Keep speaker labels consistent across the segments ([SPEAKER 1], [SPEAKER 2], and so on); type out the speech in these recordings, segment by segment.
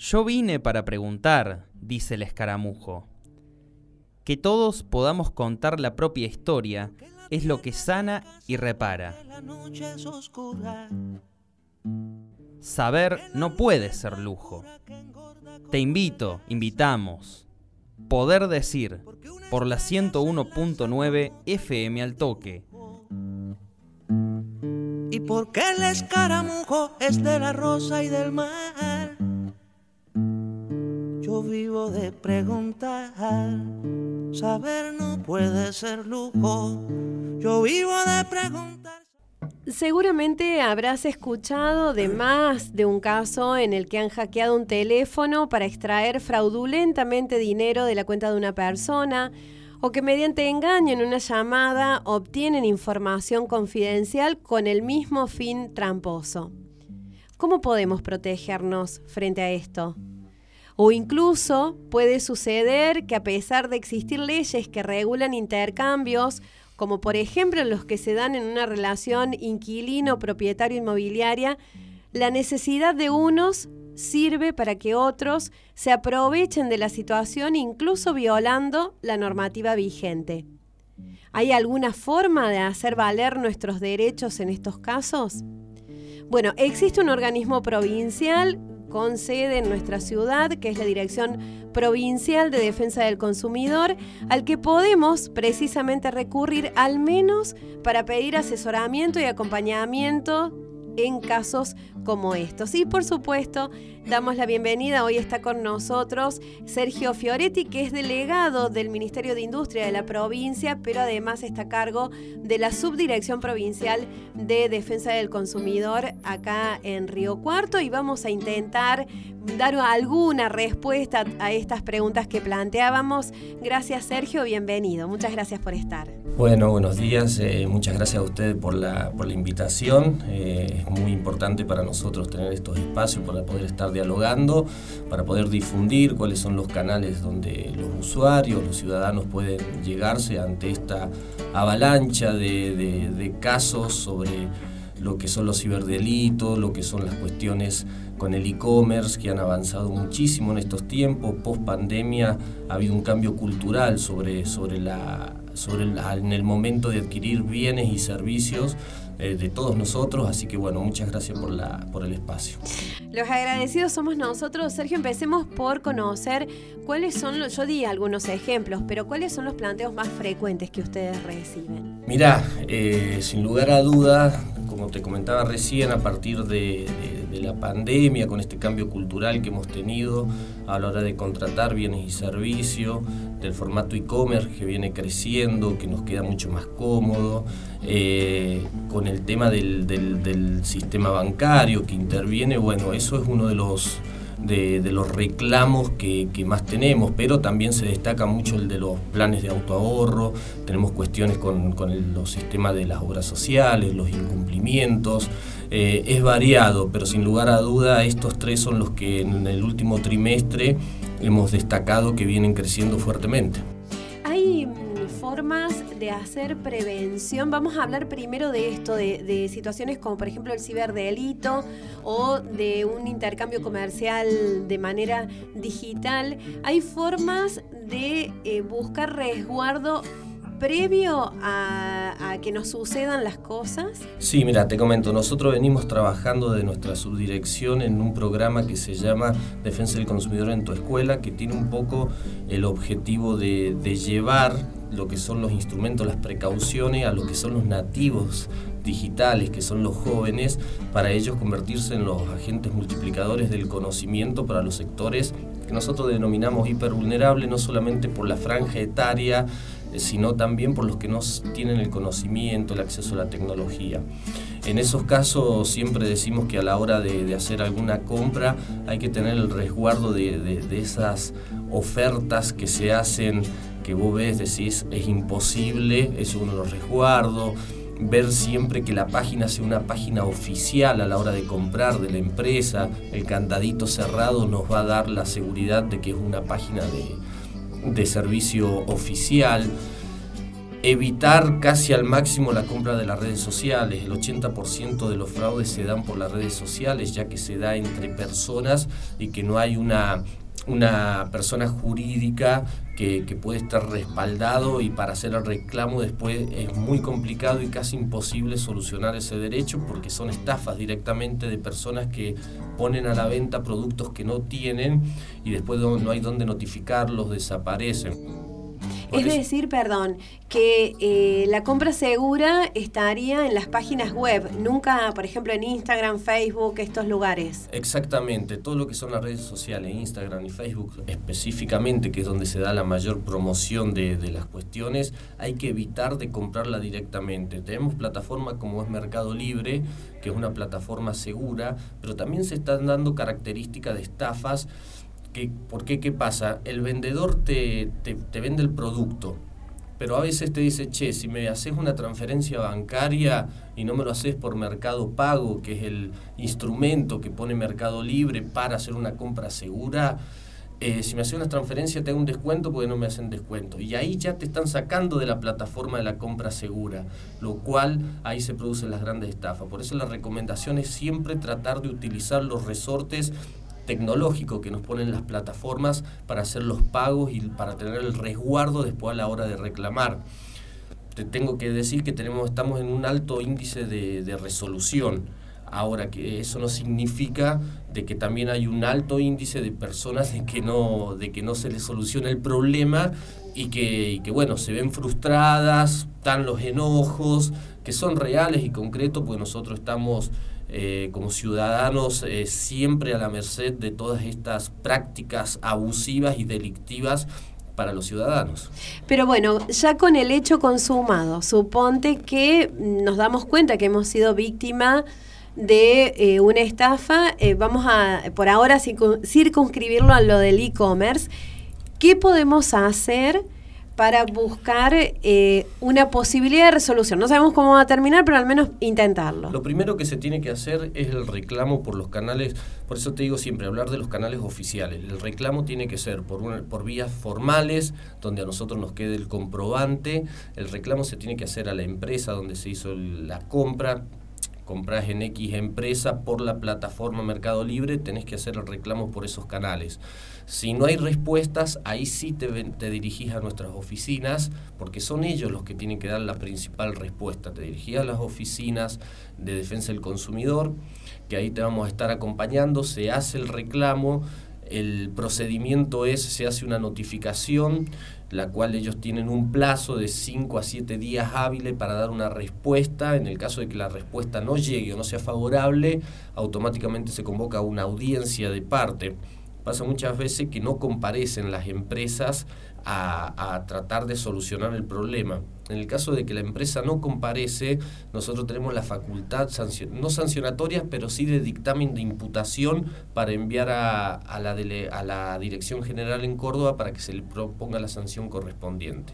[SPEAKER 1] Yo vine para preguntar, dice el escaramujo. Que todos podamos contar la propia historia es lo que sana y repara. Saber no puede ser lujo. Te invito, invitamos. Poder decir, por la 101.9 FM al toque.
[SPEAKER 2] ¿Y por qué el escaramujo es de la rosa y del mar? Vivo de preguntar, saber no puede ser lujo. Yo vivo de preguntar.
[SPEAKER 3] Seguramente habrás escuchado de más de un caso en el que han hackeado un teléfono para extraer fraudulentamente dinero de la cuenta de una persona o que mediante engaño en una llamada obtienen información confidencial con el mismo fin tramposo. ¿Cómo podemos protegernos frente a esto? O incluso puede suceder que a pesar de existir leyes que regulan intercambios, como por ejemplo los que se dan en una relación inquilino-propietario inmobiliaria, la necesidad de unos sirve para que otros se aprovechen de la situación incluso violando la normativa vigente. ¿Hay alguna forma de hacer valer nuestros derechos en estos casos? Bueno, existe un organismo provincial con sede en nuestra ciudad, que es la Dirección Provincial de Defensa del Consumidor, al que podemos precisamente recurrir al menos para pedir asesoramiento y acompañamiento en casos como estos. Y por supuesto, damos la bienvenida, hoy está con nosotros Sergio Fioretti, que es delegado del Ministerio de Industria de la provincia, pero además está a cargo de la Subdirección Provincial de Defensa del Consumidor acá en Río Cuarto y vamos a intentar dar alguna respuesta a estas preguntas que planteábamos. Gracias Sergio, bienvenido. Muchas gracias por estar.
[SPEAKER 4] Bueno, buenos días. Eh, muchas gracias a ustedes por la, por la invitación. Eh, es muy importante para nosotros tener estos espacios para poder estar dialogando, para poder difundir cuáles son los canales donde los usuarios, los ciudadanos pueden llegarse ante esta avalancha de, de casos sobre lo que son los ciberdelitos, lo que son las cuestiones con el e-commerce que han avanzado muchísimo en estos tiempos. Post pandemia ha habido un cambio cultural sobre, sobre, la, sobre en el momento de adquirir bienes y servicios eh, de todos nosotros, así que bueno, muchas gracias por, la, por el espacio.
[SPEAKER 3] Los agradecidos somos nosotros. Sergio, empecemos por conocer cuáles son los, yo di algunos ejemplos, pero cuáles son los planteos más frecuentes que ustedes reciben.
[SPEAKER 4] Mirá, eh, sin lugar a dudas, como te comentaba recién, a partir de, la pandemia, con este cambio cultural que hemos tenido a la hora de contratar bienes y servicios, del formato e-commerce que viene creciendo, que nos queda mucho más cómodo, eh, con el tema del, del sistema bancario que interviene, bueno, eso es uno de los de, los reclamos que, más tenemos, pero también se destaca mucho el de los planes de autoahorro, tenemos cuestiones con, los sistemas de las obras sociales, los incumplimientos, eh, es variado, pero sin lugar a duda estos tres son los que en el último trimestre hemos destacado que vienen creciendo fuertemente.
[SPEAKER 3] De hacer prevención. Vamos a hablar primero de esto, de, situaciones como por ejemplo el ciberdelito o de un intercambio comercial de manera digital. Hay formas de eh, buscar resguardo previo a, que nos sucedan las cosas?
[SPEAKER 4] Sí, mira, te comento, nosotros venimos trabajando de nuestra subdirección en un programa que se llama Defensa del Consumidor en tu escuela, que tiene un poco el objetivo de llevar lo que son los instrumentos, las precauciones a lo que son los nativos digitales, que son los jóvenes, para ellos convertirse en los agentes multiplicadores del conocimiento para los sectores que nosotros denominamos hipervulnerables, no solamente por la franja etaria, eh, sino también por los que no tienen el conocimiento, el acceso a la tecnología. En esos casos siempre decimos que a la hora de, hacer alguna compra hay que tener el resguardo de, de esas ofertas que se hacen que vos ves, decís, es imposible, es uno los resguardos, ver siempre que la página sea una página oficial a la hora de comprar de la empresa, el candadito cerrado nos va a dar la seguridad de que es una página de, de servicio oficial. evitar casi al máximo la compra de las redes sociales. El 80% de los fraudes se dan por las redes sociales, ya que se da entre personas y que no hay una, una persona jurídica que, que, puede estar respaldado y para hacer el reclamo después es muy complicado y casi imposible solucionar ese derecho porque son estafas directamente de personas que ponen a la venta productos que no tienen y después no hay donde notificarlos, desaparecen
[SPEAKER 3] es decir, perdón, que eh, la compra segura estaría en las páginas web, nunca, por ejemplo, en Instagram, Facebook, estos lugares.
[SPEAKER 4] Exactamente, todo lo que son las redes sociales, Instagram y Facebook específicamente, que es donde se da la mayor promoción de, de las cuestiones, hay que evitar de comprarla directamente. Tenemos plataformas como es Mercado Libre, que es una plataforma segura, pero también se están dando características de estafas ¿Por qué? ¿Qué pasa? El vendedor te, te, vende el producto, pero a veces te dice, che, si me haces una transferencia bancaria y no me lo haces por Mercado Pago, que es el instrumento que pone Mercado Libre para hacer una compra segura, eh, si me haces una transferencia te hago un descuento porque no me hacen descuento. Y ahí ya te están sacando de la plataforma de la compra segura, lo cual ahí se producen las grandes estafas. Por eso la recomendación es siempre tratar de utilizar los resortes tecnológico que nos ponen las plataformas para hacer los pagos y para tener el resguardo después a la hora de reclamar. Te tengo que decir que tenemos, estamos en un alto índice de, resolución. Ahora que eso no significa de que también hay un alto índice de personas de que no, de que no se les soluciona el problema y que, que bueno, se ven frustradas, están los enojos, que son reales y concretos, pues nosotros estamos eh, como ciudadanos eh, siempre a la merced de todas estas prácticas abusivas y delictivas para los ciudadanos.
[SPEAKER 3] Pero bueno, ya con el hecho consumado, suponte que nos damos cuenta que hemos sido víctima de eh, una estafa, vamos a por ahora circunscribirlo a lo del e-commerce. ¿Qué podemos hacer? Para buscar eh, una posibilidad de resolución. No sabemos cómo va a terminar, pero al menos intentarlo.
[SPEAKER 4] Lo primero que se tiene que hacer es el reclamo por los canales, por eso te digo siempre, hablar de los canales oficiales. El reclamo tiene que ser por, por vías formales, donde a nosotros nos quede el comprobante. El reclamo se tiene que hacer a la empresa donde se hizo la compra, compras en X empresa por la plataforma Mercado Libre, tenés que hacer el reclamo por esos canales. Si no hay respuestas, ahí sí te, te dirigís a nuestras oficinas, porque son ellos los que tienen que dar la principal respuesta. Te dirigís a las oficinas de defensa del consumidor, que ahí te vamos a estar acompañando, se hace el reclamo, el procedimiento es, se hace una notificación, la cual ellos tienen un plazo de 5 a 7 días hábiles para dar una respuesta. En el caso de que la respuesta no llegue o no sea favorable, automáticamente se convoca una audiencia de parte. Pasa muchas veces que no comparecen las empresas a, tratar de solucionar el problema. En el caso de que la empresa no comparece, nosotros tenemos la facultad, no sancionatoria, pero sí de dictamen de imputación para enviar a, a, la, a la Dirección General en Córdoba para que se le proponga la sanción correspondiente.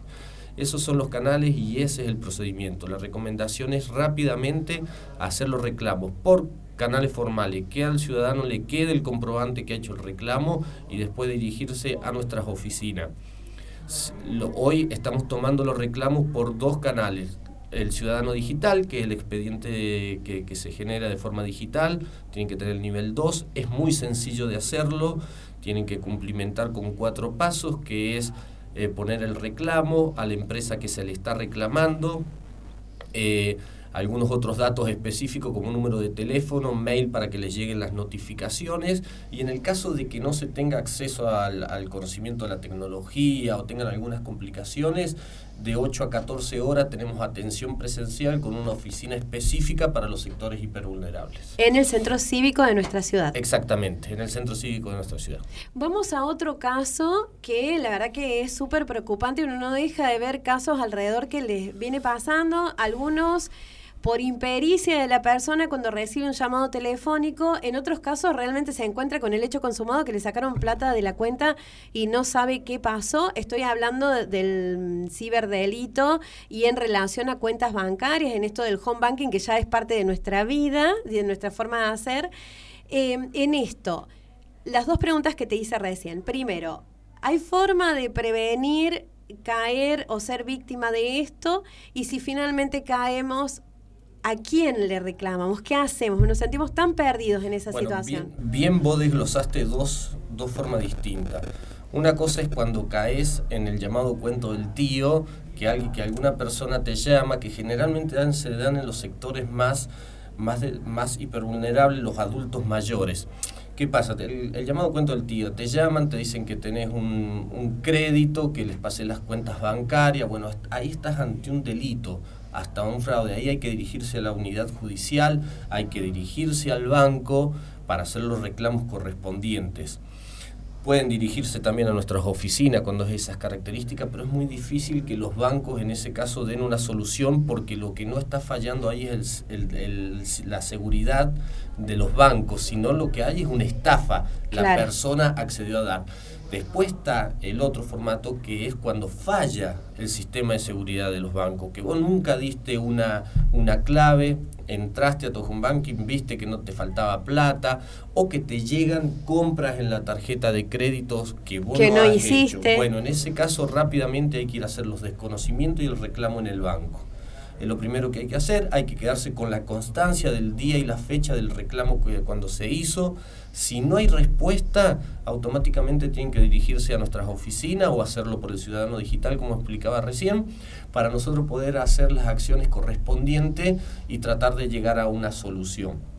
[SPEAKER 4] Esos son los canales y ese es el procedimiento. La recomendación es rápidamente hacer los reclamos por canales formales, que al ciudadano le quede el comprobante que ha hecho el reclamo y después dirigirse a nuestras oficinas hoy estamos tomando los reclamos por dos canales. El ciudadano digital, que es el expediente que, se genera de forma digital, tienen que tener el nivel 2, es muy sencillo de hacerlo, tienen que cumplimentar con cuatro pasos, que es eh, poner el reclamo a la empresa que se le está reclamando, eh, algunos otros datos específicos como número de teléfono, mail para que les lleguen las notificaciones y en el caso de que no se tenga acceso al, conocimiento de la tecnología o tengan algunas complicaciones, de 8 a 14 horas tenemos atención presencial con una oficina específica para los sectores hipervulnerables.
[SPEAKER 3] En el centro cívico de nuestra ciudad.
[SPEAKER 4] Exactamente, en el centro cívico de nuestra ciudad.
[SPEAKER 3] Vamos a otro caso que la verdad que es súper preocupante uno no deja de ver casos alrededor que les viene pasando. Algunos por impericia de la persona cuando recibe un llamado telefónico. En otros casos realmente se encuentra con el hecho consumado que le sacaron plata de la cuenta y no sabe qué pasó. Estoy hablando del ciberdelito y en relación a cuentas bancarias, en esto del home banking que ya es parte de nuestra vida, de nuestra forma de hacer. Em, en esto, las dos preguntas que te hice recién. Primero, ¿hay forma de prevenir caer o ser víctima de esto y si finalmente caemos, ¿a quién le reclamamos? ¿Qué hacemos? Nos sentimos tan perdidos en esa situación.
[SPEAKER 4] Bien, bien, vos desglosaste dos, dos formas distintas. Una cosa es cuando caes en el llamado cuento del tío, que, alguien, que alguna persona te llama, que generalmente dan, se dan en los sectores más, más, más hipervulnerables, los adultos mayores. ¿Qué pasa? El, llamado cuento del tío, te llaman, te dicen que tenés un, un crédito, que les pasé las cuentas bancarias, bueno, ahí estás ante un delito hasta un fraude. Ahí hay que dirigirse a la unidad judicial, hay que dirigirse al banco para hacer los reclamos correspondientes. Pueden dirigirse también a nuestras oficinas cuando es esas características, pero es muy difícil que los bancos en ese caso den una solución porque lo que no está fallando ahí es la seguridad de los bancos, sino lo que hay es una estafa. La persona accedió a dar. Después está el otro formato que es cuando falla el sistema de seguridad de los bancos, que vos nunca diste una, una clave, entraste a tu home banking, viste que no te faltaba plata, o que te llegan compras en la tarjeta de créditos que vos
[SPEAKER 3] no, has hiciste.
[SPEAKER 4] Hecho. Bueno, en ese caso rápidamente hay que ir a hacer los desconocimientos y el reclamo en el banco es lo primero que hay que hacer, hay que quedarse con la constancia del día y la fecha del reclamo cuando se hizo. Si no hay respuesta, automáticamente tienen que dirigirse a nuestras oficinas o hacerlo por el ciudadano digital, como explicaba recién, para nosotros poder hacer las acciones correspondientes y tratar de llegar a una solución.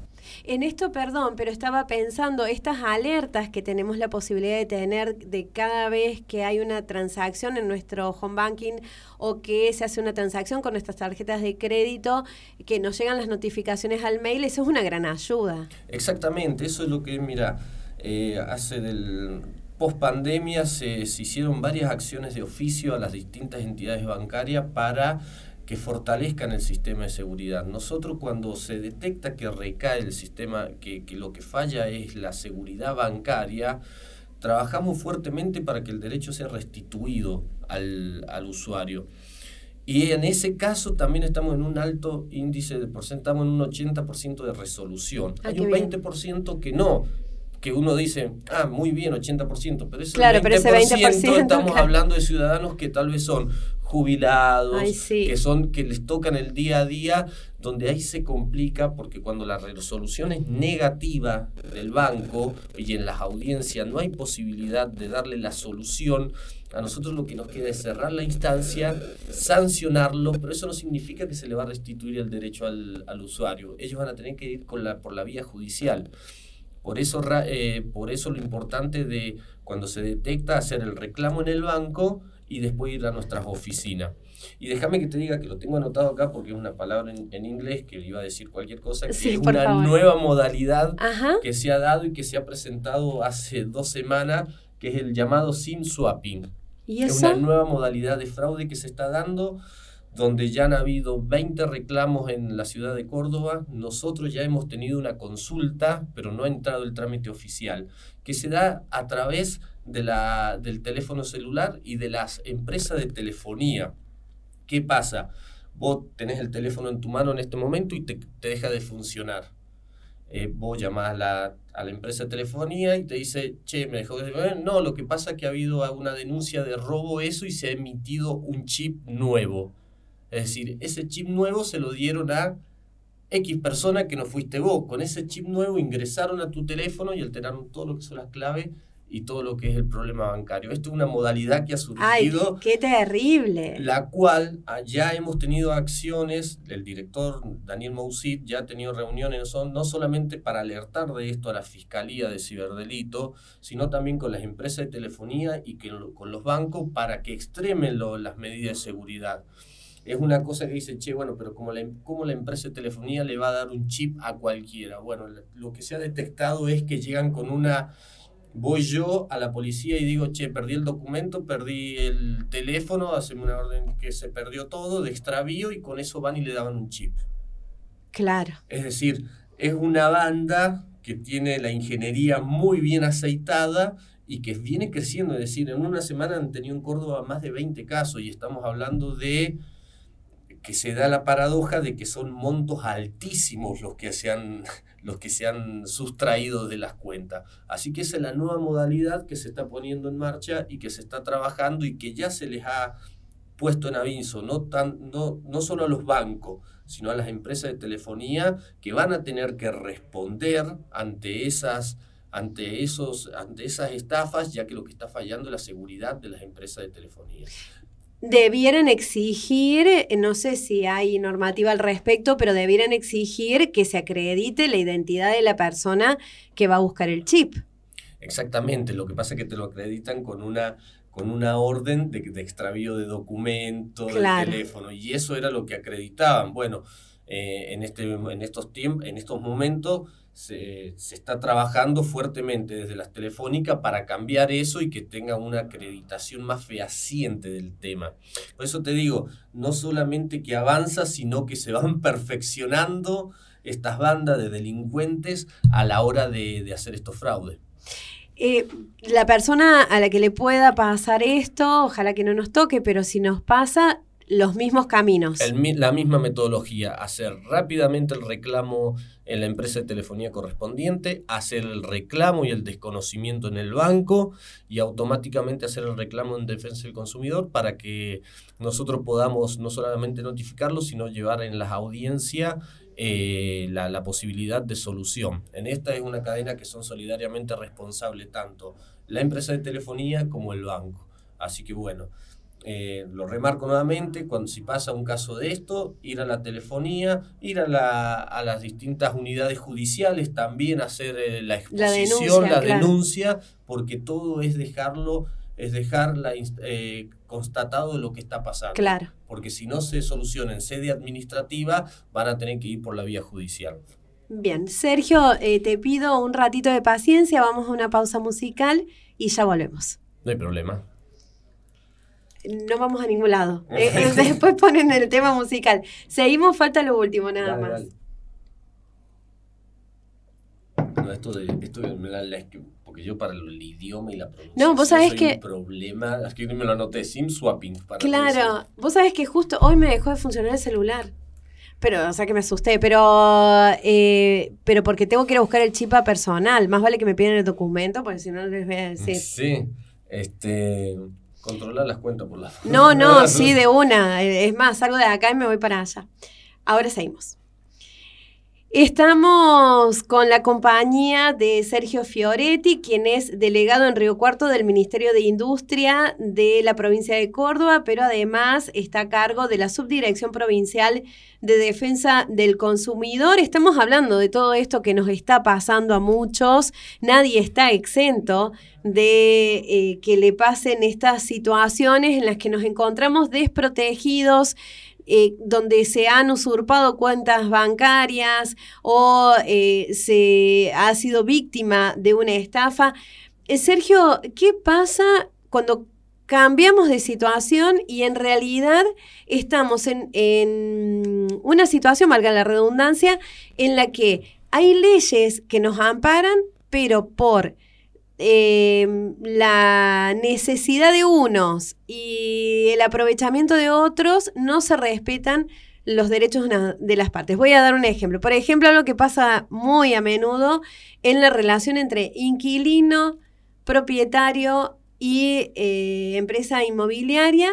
[SPEAKER 3] En esto, perdón, pero estaba pensando, estas alertas que tenemos la posibilidad de tener de cada vez que hay una transacción en nuestro home banking o que se hace una transacción con nuestras tarjetas de crédito, que nos llegan las notificaciones al mail, eso es una gran ayuda.
[SPEAKER 4] Exactamente, eso es lo que, mira, eh, hace del post pandemia se, se, hicieron varias acciones de oficio a las distintas entidades bancarias para que fortalezcan el sistema de seguridad. Nosotros cuando se detecta que recae el sistema, que, lo que falla es la seguridad bancaria, trabajamos fuertemente para que el derecho sea restituido al, usuario. Y en ese caso también estamos en un alto índice de porcentaje, estamos en un 80% de resolución. Ah, Hay un 20% que no, que uno dice, ah, muy bien, 80%, pero ese,
[SPEAKER 3] claro, 20%, pero ese 20%
[SPEAKER 4] estamos hablando de ciudadanos que tal vez son jubilados, que son que les tocan el día a día, donde ahí se complica porque cuando la resolución es negativa del banco y en las audiencias no hay posibilidad de darle la solución, a nosotros lo que nos queda es cerrar la instancia, sancionarlo, pero eso no significa que se le va a restituir el derecho al, al usuario. Ellos van a tener que ir con la, por la vía judicial. Por eso, eh, por eso lo importante de cuando se detecta hacer el reclamo en el banco y después ir a nuestras oficinas. Y déjame que te diga que lo tengo anotado acá porque es una palabra en, inglés que iba a decir cualquier cosa, que es una nueva modalidad que se ha dado y que se ha presentado hace dos semanas, que es el llamado SIM swapping.
[SPEAKER 3] ¿Y
[SPEAKER 4] Es una nueva modalidad de fraude que se está dando donde ya han habido 20 reclamos en la ciudad de Córdoba. Nosotros ya hemos tenido una consulta, pero no ha entrado el trámite oficial, que se da a través de la, del teléfono celular y de las empresas de telefonía. ¿Qué pasa? Vos tenés el teléfono en tu mano en este momento y te, deja de funcionar. Eh, vos llamás a la, a la, empresa de telefonía y te dice, che, me dejó de funcionar. No, lo que pasa es que ha habido una denuncia de robo eso y se ha emitido un chip nuevo. Es decir, ese chip nuevo se lo dieron a X persona que no fuiste vos. Con ese chip nuevo ingresaron a tu teléfono y alteraron todo lo que son las claves y todo lo que es el problema bancario. Esto es una modalidad que ha surgido.
[SPEAKER 3] ¡Ay, qué terrible!
[SPEAKER 4] La cual ya hemos tenido acciones, el director Daniel Mousit ya ha tenido reuniones, son, no solamente para alertar de esto a la Fiscalía de Ciberdelito, sino también con las empresas de telefonía y que, con los bancos para que extremen las medidas de seguridad. Es una cosa que dice, che, bueno, pero como la, como la empresa de telefonía le va a dar un chip a cualquiera. Bueno, lo que se ha detectado es que llegan con una voy yo a la policía y digo, che, perdí el documento, perdí el teléfono, hacen una orden que se perdió todo de extravío y con eso van y le daban un chip.
[SPEAKER 3] Claro.
[SPEAKER 4] Es decir, es una banda que tiene la ingeniería muy bien aceitada y que viene creciendo. Es decir, en una semana han tenido en Córdoba más de 20 casos y estamos hablando de que se da la paradoja de que son montos altísimos los que se han, los que se han sustraído de las cuentas. Así que esa es la nueva modalidad que se está poniendo en marcha y que se está trabajando y que ya se les ha puesto en aviso, no, tan, no, no solo a los bancos, sino a las empresas de telefonía que van a tener que responder ante esas, ante esos, ante esas estafas, ya que lo que está fallando es la seguridad de las empresas de telefonía
[SPEAKER 3] debieran exigir, eh, no sé si hay normativa al respecto, pero debieran exigir que se acredite la identidad de la persona que va a buscar el chip.
[SPEAKER 4] Exactamente, lo que pasa es que te lo acreditan con una con una orden de, de extravío de documento, de teléfono, y eso era lo que acreditaban. Bueno, eh, en, este, en, estos en estos momentos se, se, está trabajando fuertemente desde las telefónicas para cambiar eso y que tenga una acreditación más fehaciente del tema. Por eso te digo, no solamente que avanza, sino que se van perfeccionando estas bandas de delincuentes a la hora de, de hacer estos fraudes.
[SPEAKER 3] Eh, la persona a la que le pueda pasar esto, ojalá que no nos toque, pero si nos pasa, los mismos caminos.
[SPEAKER 4] la misma metodología, hacer rápidamente el reclamo en la empresa de telefonía correspondiente, hacer el reclamo y el desconocimiento en el banco y automáticamente hacer el reclamo en defensa del consumidor para que nosotros podamos no solamente notificarlo, sino llevar en las audiencias eh, la, posibilidad de solución. En esta es una cadena que son solidariamente responsables tanto la empresa de telefonía como el banco. Así que bueno, eh, lo remarco nuevamente, cuando si pasa un caso de esto, ir a la telefonía, ir a, la, a las distintas unidades judiciales, también hacer eh, la exposición, la denuncia, porque todo es dejarlo es dejar eh, constatado lo que está pasando.
[SPEAKER 3] Claro.
[SPEAKER 4] Porque si no se soluciona en sede administrativa, van a tener que ir por la vía judicial.
[SPEAKER 3] Bien, Sergio, eh, te pido un ratito de paciencia, vamos a una pausa musical y ya volvemos.
[SPEAKER 4] No hay problema.
[SPEAKER 3] No vamos a ningún lado. Eh, después ponen el tema musical. Seguimos, falta lo último, nada más.
[SPEAKER 4] No, esto de, esto de la, la, yo para el idioma y la pronunciación no, vos sabés soy que, un problema, es que me lo anoté, sim swapping.
[SPEAKER 3] Para claro, vos sabés que justo hoy me dejó de funcionar el celular. Pero, o sea que me asusté, pero, eh, pero porque tengo que ir a buscar el chip personal. Más vale que me piden el documento, porque si no les voy a decir.
[SPEAKER 4] Sí, este. Controlar las cuentas por la.
[SPEAKER 3] No, no, sí, de una. Es más, salgo de acá y me voy para allá. Ahora seguimos. Estamos con la compañía de Sergio Fioretti, quien es delegado en Río Cuarto del Ministerio de Industria de la provincia de Córdoba, pero además está a cargo de la Subdirección Provincial de Defensa del Consumidor. Estamos hablando de todo esto que nos está pasando a muchos. Nadie está exento de eh, que le pasen estas situaciones en las que nos encontramos desprotegidos eh, donde se han usurpado cuentas bancarias o eh, se ha sido víctima de una estafa. Eh, Sergio, ¿qué pasa cuando cambiamos de situación y en realidad estamos en, en una situación, valga la redundancia, en la que hay leyes que nos amparan, pero por Em, la necesidad de unos y el aprovechamiento de otros no se respetan los derechos de las partes. Voy a dar un ejemplo. Por ejemplo, algo que pasa muy a menudo en la relación entre inquilino, propietario y eh, empresa inmobiliaria,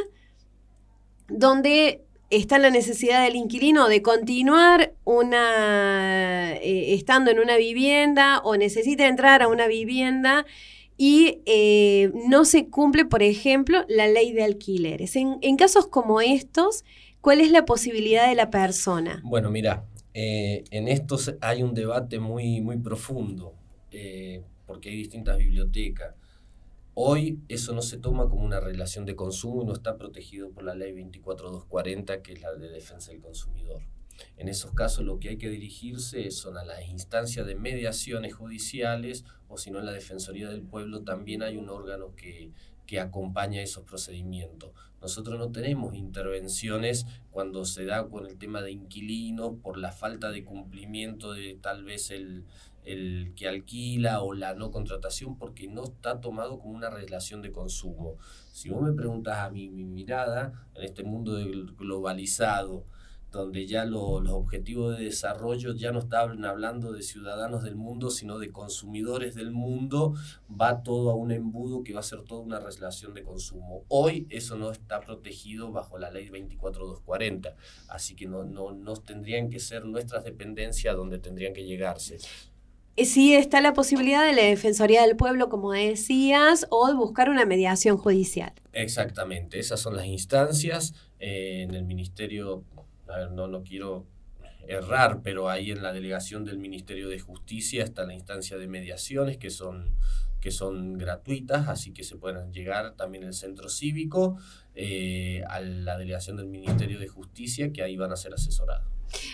[SPEAKER 3] donde está la necesidad del inquilino de continuar una, eh, estando en una vivienda o necesita entrar a una vivienda y eh, no se cumple, por ejemplo, la ley de alquileres. En, casos como estos, ¿cuál es la posibilidad de la persona?
[SPEAKER 4] Bueno, mira, eh, en estos hay un debate muy, muy profundo, porque hay distintas bibliotecas. Hoy eso no se toma como una relación de consumo y no está protegido por la ley 24240, que es la de defensa del consumidor. En esos casos lo que hay que dirigirse son a las instancias de mediaciones judiciales o si no en la Defensoría del Pueblo también hay un órgano que, que acompaña esos procedimientos. Nosotros no tenemos intervenciones cuando se da con el tema de inquilinos por la falta de cumplimiento de tal vez el, el que alquila o la no contratación porque no está tomado como una relación de consumo. Si vos me preguntas a mí mi mirada en este mundo globalizado, donde ya los objetivos de desarrollo ya no estaban hablando de ciudadanos del mundo, sino de consumidores del mundo, va todo a un embudo que va a ser toda una relación de consumo. Hoy eso no está protegido bajo la ley 24240, así que no, no, no tendrían que ser nuestras dependencias donde tendrían que llegarse.
[SPEAKER 3] Eh, sí está la posibilidad de la Defensoría del Pueblo, como decías, o de buscar una mediación judicial.
[SPEAKER 4] Exactamente, esas son las instancias. Eh, en el Ministerio a ver, no, no quiero errar, pero ahí en la delegación del Ministerio de Justicia está la instancia de mediaciones que son, que son gratuitas, así que se pueden llegar también el centro cívico, eh, a la delegación del Ministerio de Justicia, que ahí van a ser asesorados.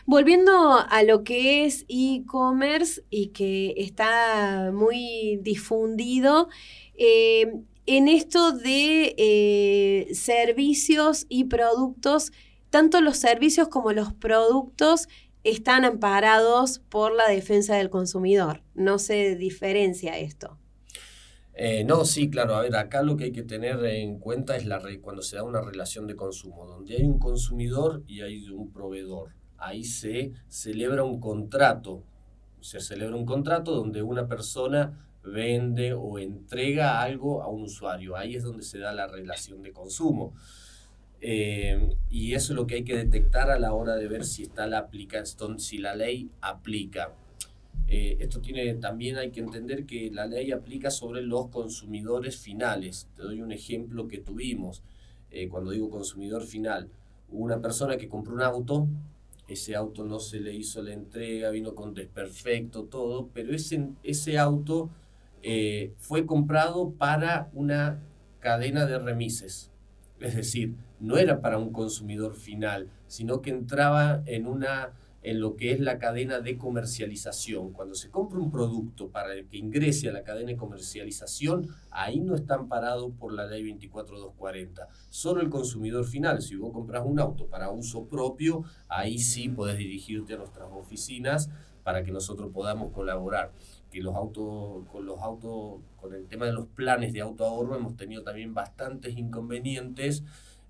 [SPEAKER 3] Volviendo a lo que es e-commerce y que está muy difundido, eh, en esto de eh, servicios y productos tanto los servicios como los productos están amparados por la defensa del consumidor. No se diferencia esto.
[SPEAKER 4] Eh, no, sí, claro. A ver, acá lo que hay que tener en cuenta es la cuando se da una relación de consumo, donde hay un consumidor y hay un proveedor. Ahí se celebra un contrato. Se celebra un contrato donde una persona vende o entrega algo a un usuario. Ahí es donde se da la relación de consumo. Eh, y eso es lo que hay que detectar a la hora de ver si está la aplicación, si la ley aplica. Eh, esto tiene también hay que entender que la ley aplica sobre los consumidores finales. Te doy un ejemplo que tuvimos. Eh, cuando digo consumidor final, una persona que compró un auto, ese auto no se le hizo la entrega, vino con desperfecto, todo, pero ese, ese auto fue comprado para una cadena de remises. Es decir, no era para un consumidor final, sino que entraba en una en lo que es la cadena de comercialización. Cuando se compra un producto para que ingrese a la cadena de comercialización, ahí no está amparado por la ley 24240. Solo el consumidor final, si vos compras un auto para uso propio, ahí sí podés dirigirte a nuestras oficinas para que nosotros podamos colaborar. Que los autos, con los autos, con el tema de los planes de auto ahorro hemos tenido también bastantes inconvenientes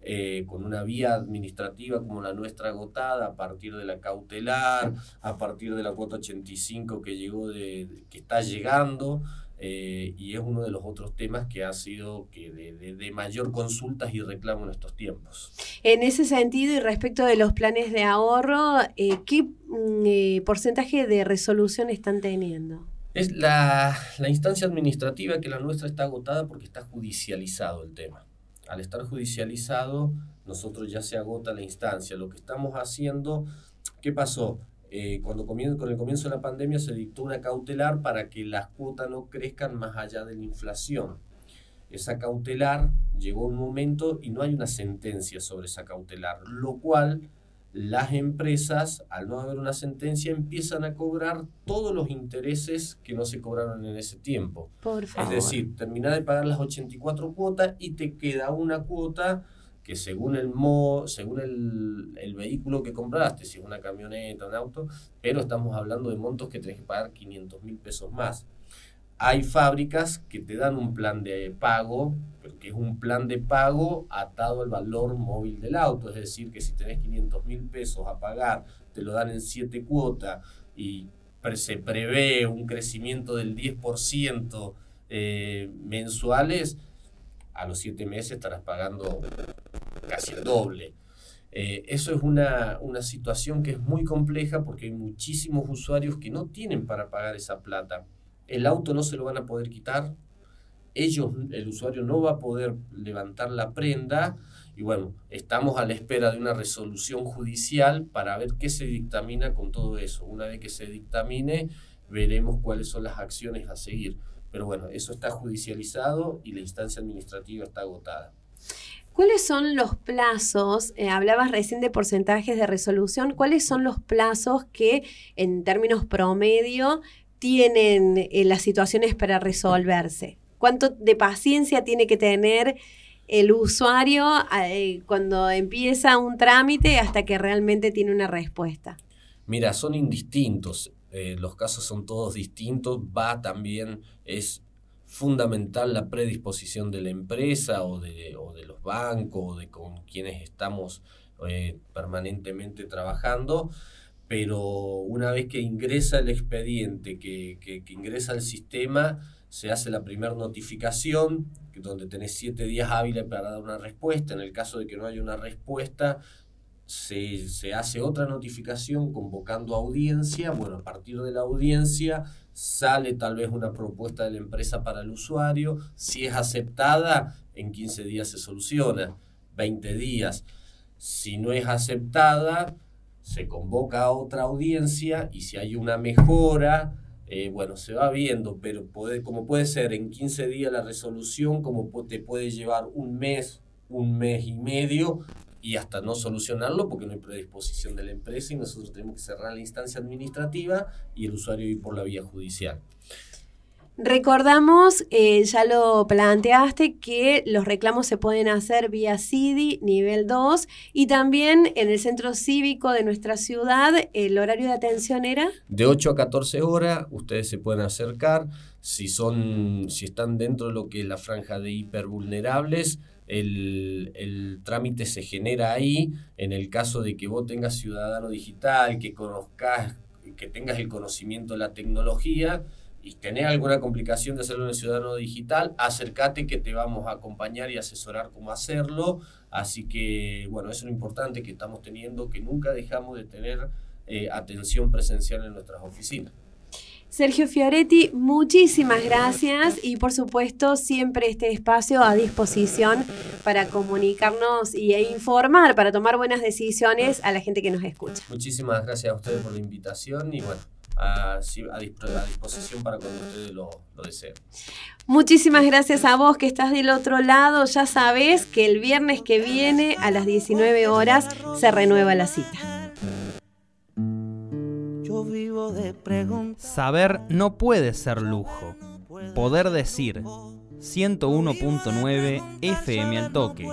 [SPEAKER 4] eh, con una vía administrativa como la nuestra agotada, a partir de la cautelar, a partir de la cuota 85 que llegó de, que está llegando, eh, y es uno de los otros temas que ha sido que de, de, mayor consultas y reclamo en estos tiempos.
[SPEAKER 3] En ese sentido, y respecto de los planes de ahorro, eh, ¿qué mm, porcentaje de resolución están teniendo?
[SPEAKER 4] Es la, la instancia administrativa que la nuestra está agotada porque está judicializado el tema al estar judicializado, nosotros ya se agota la instancia. Lo que estamos haciendo, ¿qué pasó? Eh, cuando con el comienzo de la pandemia se dictó una cautelar para que las cuotas no crezcan más allá de la inflación. Esa cautelar llegó un momento y no hay una sentencia sobre esa cautelar, lo cual las empresas, al no haber una sentencia, empiezan a cobrar todos los intereses que no se cobraron en ese tiempo.
[SPEAKER 3] Por
[SPEAKER 4] favor. Es decir, termina de pagar las 84 cuotas y te queda una cuota que según el mo, según el, el, vehículo que compraste, si es una camioneta, un auto, pero estamos hablando de montos que tenés que pagar 500 mil pesos más. Hay fábricas que te dan un plan de pago, que es un plan de pago atado al valor móvil del auto. Es decir, que si tenés 500 mil pesos a pagar, te lo dan en 7 cuotas y se prevé un crecimiento del 10% eh, mensuales, a los 7 meses estarás pagando casi el doble. Eh, eso es una, una situación que es muy compleja porque hay muchísimos usuarios que no tienen para pagar esa plata el auto no se lo van a poder quitar, ellos, el usuario no va a poder levantar la prenda y bueno, estamos a la espera de una resolución judicial para ver qué se dictamina con todo eso. Una vez que se dictamine, veremos cuáles son las acciones a seguir. Pero bueno, eso está judicializado y la instancia administrativa está agotada.
[SPEAKER 3] ¿Cuáles son los plazos? Eh, hablabas recién de porcentajes de resolución. ¿Cuáles son los plazos que en términos promedio tienen eh, las situaciones para resolverse? ¿Cuánto de paciencia tiene que tener el usuario eh, cuando empieza un trámite hasta que realmente tiene una respuesta?
[SPEAKER 4] Mira, son indistintos. Eh, los casos son todos distintos. Va también, es fundamental la predisposición de la empresa o de, o de los bancos o de con quienes estamos permanentemente trabajando, pero una vez que ingresa el expediente, que, que, ingresa al sistema, se hace la primera notificación, donde tenés siete días hábiles para dar una respuesta. En el caso de que no haya una respuesta, se, se, hace otra notificación convocando audiencia. Bueno, a partir de la audiencia sale tal vez una propuesta de la empresa para el usuario. Si es aceptada, en 15 días se soluciona, 20 días. Si no es aceptada, se convoca a otra audiencia y si hay una mejora, eh, bueno, se va viendo, pero puede, como puede ser en 15 días la resolución, como te puede llevar un mes, un mes y medio y hasta no solucionarlo porque no hay predisposición de la empresa y nosotros tenemos que cerrar la instancia administrativa y el usuario ir por la vía judicial.
[SPEAKER 3] Recordamos, eh, ya lo planteaste, que los reclamos se pueden hacer vía CIDI nivel 2 y también en el centro cívico de nuestra ciudad, ¿el horario de atención era?
[SPEAKER 4] De 8 a 14 horas, ustedes se pueden acercar. Si, son, si están dentro de lo que es la franja de hipervulnerables, el, el trámite se genera ahí. En el caso de que vos tengas ciudadano digital, que conozcas, que tengas el conocimiento de la tecnología, y tenés alguna complicación de hacerlo en el ciudadano digital, acércate que te vamos a acompañar y asesorar cómo hacerlo. Así que, bueno, eso es lo importante que estamos teniendo, que nunca dejamos de tener eh, atención presencial en nuestras oficinas.
[SPEAKER 3] Sergio Fioretti, muchísimas gracias y por supuesto siempre este espacio a disposición para comunicarnos y, e informar, para tomar buenas decisiones a la gente que nos escucha.
[SPEAKER 4] Muchísimas gracias a ustedes por la invitación y bueno, a, disposición para cuando ustedes lo, lo, deseen.
[SPEAKER 3] Muchísimas gracias a vos que estás del otro lado. Ya sabes que el viernes que viene a las 19 horas se renueva la cita.
[SPEAKER 1] Saber no puede ser lujo. Poder decir 101.9 FM al toque.